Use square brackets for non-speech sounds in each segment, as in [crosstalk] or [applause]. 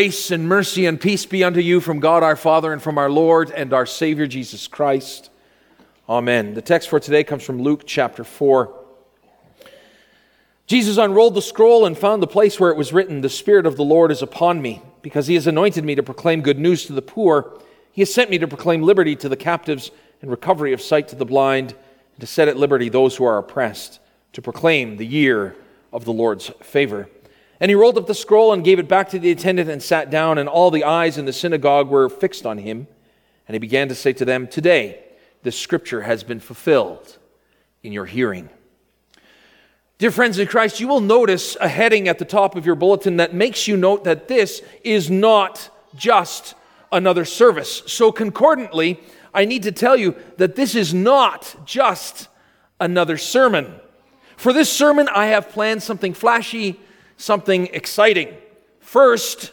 Grace and mercy and peace be unto you from God our Father and from our Lord and our Savior Jesus Christ. Amen. The text for today comes from Luke chapter 4. Jesus unrolled the scroll and found the place where it was written, The Spirit of the Lord is upon me, because he has anointed me to proclaim good news to the poor. He has sent me to proclaim liberty to the captives and recovery of sight to the blind, and to set at liberty those who are oppressed, to proclaim the year of the Lord's favor. And he rolled up the scroll and gave it back to the attendant and sat down, and all the eyes in the synagogue were fixed on him. And he began to say to them, Today this scripture has been fulfilled in your hearing. Dear friends in Christ, you will notice a heading at the top of your bulletin that makes you note that this is not just another service. So, concordantly, I need to tell you that this is not just another sermon. For this sermon, I have planned something flashy, something exciting. First,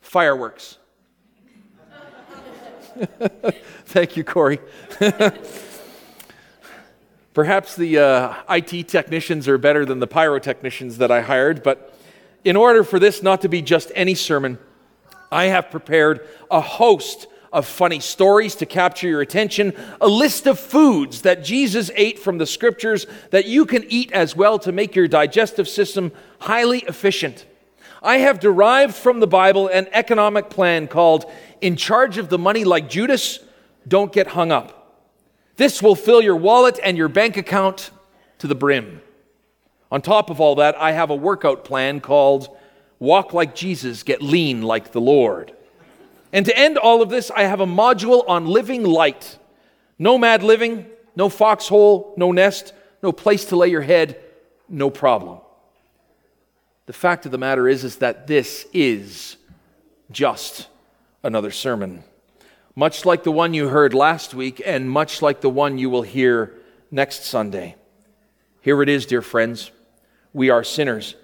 fireworks. [laughs] Thank you, Corey. [laughs] Perhaps the uh, IT technicians are better than the pyrotechnicians that I hired, but in order for this not to be just any sermon, I have prepared a host of funny stories to capture your attention, a list of foods that Jesus ate from the scriptures that you can eat as well to make your digestive system highly efficient. I have derived from the Bible an economic plan called In Charge of the Money Like Judas, Don't Get Hung Up. This will fill your wallet and your bank account to the brim. On top of all that, I have a workout plan called Walk Like Jesus, Get Lean Like the Lord. And to end all of this, I have a module on living light. Nomad living, no foxhole, no nest, no place to lay your head, no problem. The fact of the matter is, is that this is just another sermon much like the one you heard last week, and much like the one you will hear next Sunday. Here it is, dear friends. We are sinners,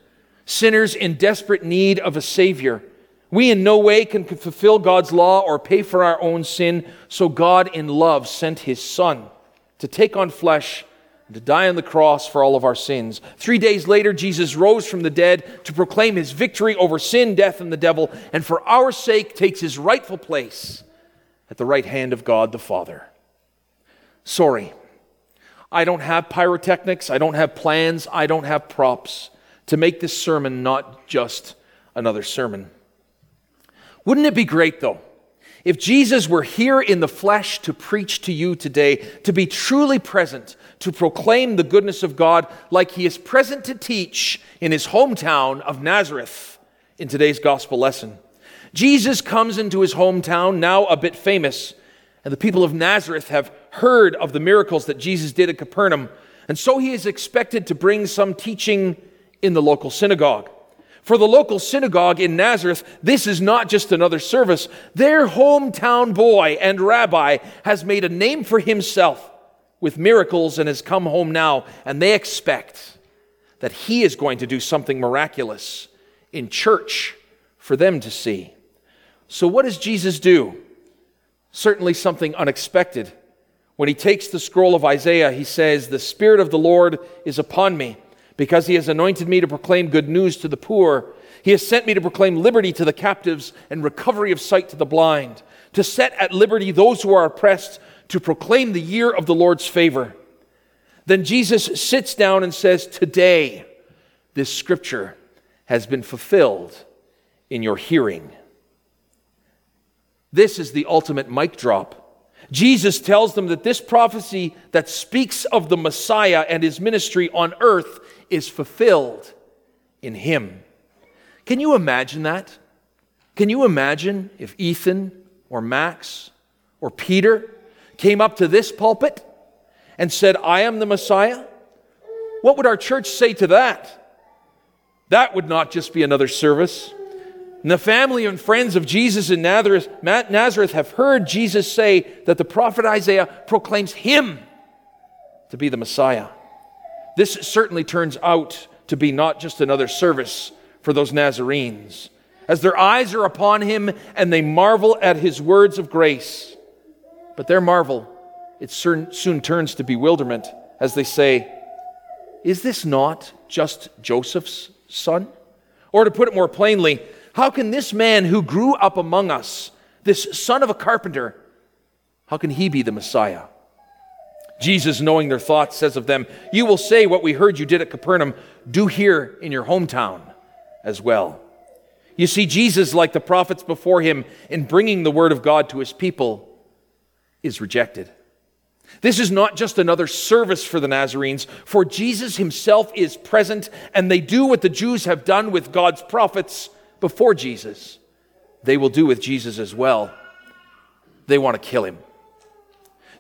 sinners in desperate need of a Savior. We in no way can fulfill God's law or pay for our own sin, so God in love sent His Son to take on flesh and to die on the cross for all of our sins. Three days later, Jesus rose from the dead to proclaim His victory over sin, death, and the devil, and for our sake takes His rightful place at the right hand of God the Father. Sorry, I don't have pyrotechnics, I don't have plans, I don't have props to make this sermon not just another sermon. Wouldn't it be great, though, if Jesus were here in the flesh to preach to you today, to be truly present, to proclaim the goodness of God like he is present to teach in his hometown of Nazareth in today's gospel lesson? Jesus comes into his hometown, now a bit famous, and the people of Nazareth have heard of the miracles that Jesus did at Capernaum, and so he is expected to bring some teaching in the local synagogue. For the local synagogue in Nazareth, this is not just another service. Their hometown boy and rabbi has made a name for himself with miracles and has come home now, and they expect that he is going to do something miraculous in church for them to see. So, what does Jesus do? Certainly something unexpected. When he takes the scroll of Isaiah, he says, The Spirit of the Lord is upon me, because he has anointed me to proclaim good news to the poor. He has sent me to proclaim liberty to the captives and recovery of sight to the blind, to set at liberty those who are oppressed, to proclaim the year of the Lord's favor. Then Jesus sits down and says, Today, this scripture has been fulfilled in your hearing. This is the ultimate mic drop. Jesus tells them that this prophecy that speaks of the Messiah and his ministry on earth is fulfilled in him. Can you imagine that? Can you imagine if Ethan or Max or Peter came up to this pulpit and said, I am the Messiah? What would our church say to that? That would not just be another service. And the family and friends of Jesus in Nazareth, Nazareth have heard Jesus say that the prophet Isaiah proclaims him to be the Messiah. This certainly turns out to be not just another service for those Nazarenes, as their eyes are upon him and they marvel at his words of grace. But their marvel, it soon, turns to bewilderment as they say, Is this not just Joseph's son? Or to put it more plainly, How can this man who grew up among us, this son of a carpenter, how can he be the Messiah? Jesus, knowing their thoughts, says of them, You will say what we heard you did at Capernaum, do here in your hometown as well. You see, Jesus, like the prophets before him, in bringing the word of God to his people, is rejected. This is not just another service for the Nazarenes, for Jesus himself is present, and they do what the Jews have done with God's prophets before Jesus. They will do with Jesus as well. They want to kill him.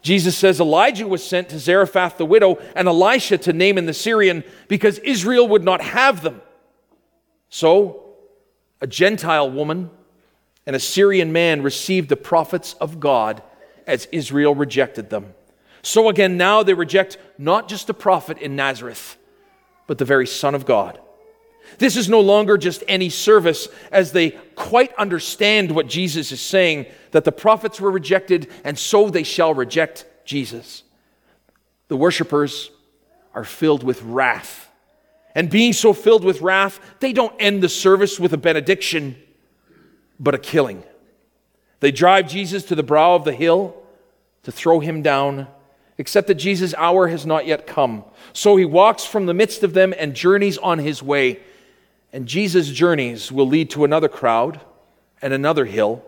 Jesus says Elijah was sent to Zarephath the widow and Elisha to Naaman the Syrian because Israel would not have them. So, a Gentile woman and a Syrian man received the prophets of God as Israel rejected them. So again, now they reject not just a prophet in Nazareth, but the very Son of God. This is no longer just any service, as they quite understand what Jesus is saying that the prophets were rejected, and so they shall reject Jesus. The worshippers are filled with wrath. And being so filled with wrath, they don't end the service with a benediction, but a killing. They drive Jesus to the brow of the hill to throw him down except that Jesus' hour has not yet come. So he walks from the midst of them and journeys on his way. And Jesus' journeys will lead to another crowd and another hill.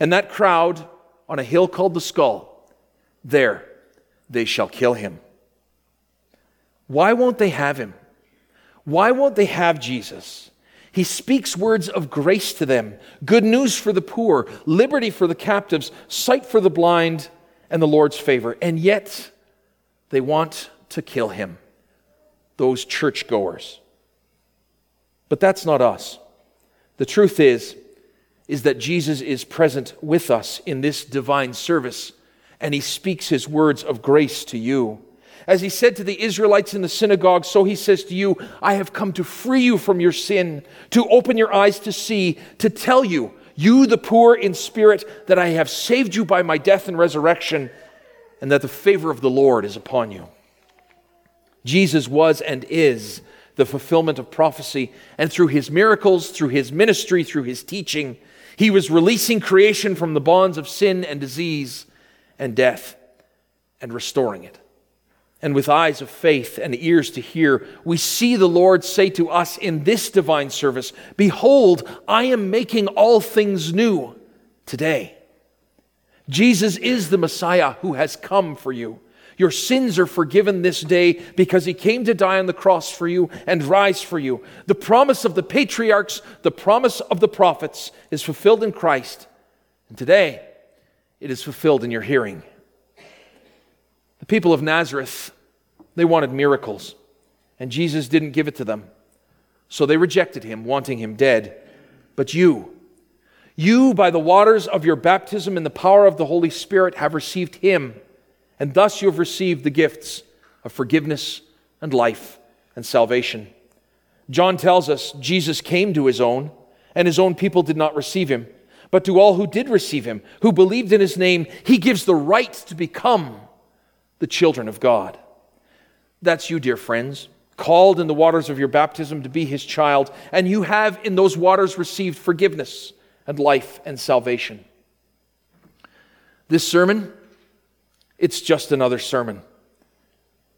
And that crowd on a hill called the skull, there they shall kill him. Why won't they have him? Why won't they have Jesus? He speaks words of grace to them, good news for the poor, liberty for the captives, sight for the blind and the Lord's favor. And yet, they want to kill him, those churchgoers. But that's not us. The truth is, is that Jesus is present with us in this divine service, and he speaks his words of grace to you. As he said to the Israelites in the synagogue, so he says to you, I have come to free you from your sin, to open your eyes to see, to tell you you, the poor in spirit, that I have saved you by my death and resurrection, and that the favor of the Lord is upon you. Jesus was and is the fulfillment of prophecy, and through his miracles, through his ministry, through his teaching, he was releasing creation from the bonds of sin and disease and death and restoring it and with eyes of faith and ears to hear, we see the Lord say to us in this divine service Behold, I am making all things new today. Jesus is the Messiah who has come for you. Your sins are forgiven this day because he came to die on the cross for you and rise for you. The promise of the patriarchs, the promise of the prophets is fulfilled in Christ. And today, it is fulfilled in your hearing. The people of Nazareth, they wanted miracles, and Jesus didn't give it to them. So they rejected him, wanting him dead. But you, you, by the waters of your baptism and the power of the Holy Spirit, have received him, and thus you have received the gifts of forgiveness and life and salvation. John tells us Jesus came to his own, and his own people did not receive him. But to all who did receive him, who believed in his name, he gives the right to become the children of God. That's you, dear friends, called in the waters of your baptism to be his child, and you have in those waters received forgiveness and life and salvation. This sermon, it's just another sermon.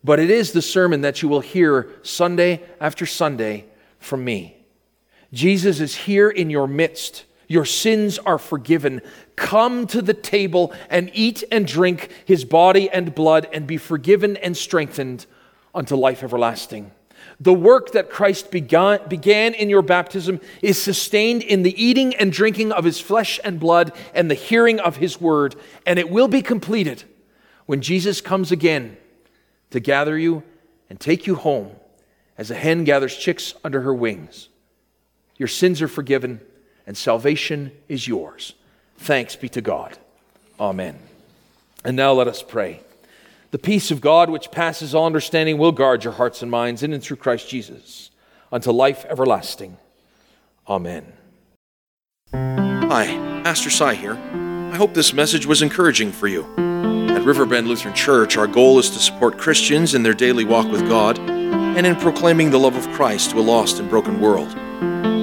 But it is the sermon that you will hear Sunday after Sunday from me. Jesus is here in your midst your sins are forgiven. Come to the table and eat and drink his body and blood and be forgiven and strengthened unto life everlasting. The work that Christ began, began in your baptism is sustained in the eating and drinking of his flesh and blood and the hearing of his word, and it will be completed when Jesus comes again to gather you and take you home as a hen gathers chicks under her wings. Your sins are forgiven and salvation is yours. Thanks be to God. Amen. And now let us pray. The peace of God, which passes all understanding, will guard your hearts and minds in and through Christ Jesus unto life everlasting. Amen. Hi, Pastor Cy here. I hope this message was encouraging for you. Riverbend Lutheran Church, our goal is to support Christians in their daily walk with God and in proclaiming the love of Christ to a lost and broken world.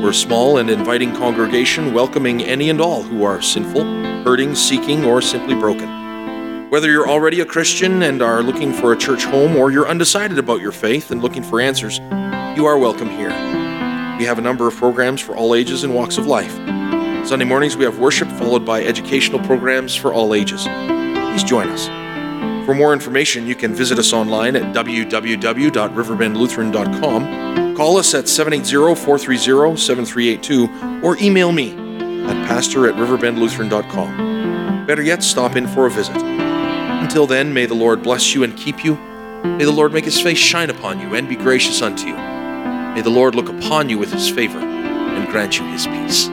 We're a small and inviting congregation welcoming any and all who are sinful, hurting, seeking, or simply broken. Whether you're already a Christian and are looking for a church home, or you're undecided about your faith and looking for answers, you are welcome here. We have a number of programs for all ages and walks of life. Sunday mornings we have worship followed by educational programs for all ages. Please join us. For more information, you can visit us online at www.riverbendlutheran.com, call us at 780-430-7382, or email me at pastor at riverbendlutheran.com. Better yet, stop in for a visit. Until then, may the Lord bless you and keep you. May the Lord make his face shine upon you and be gracious unto you. May the Lord look upon you with his favor and grant you his peace.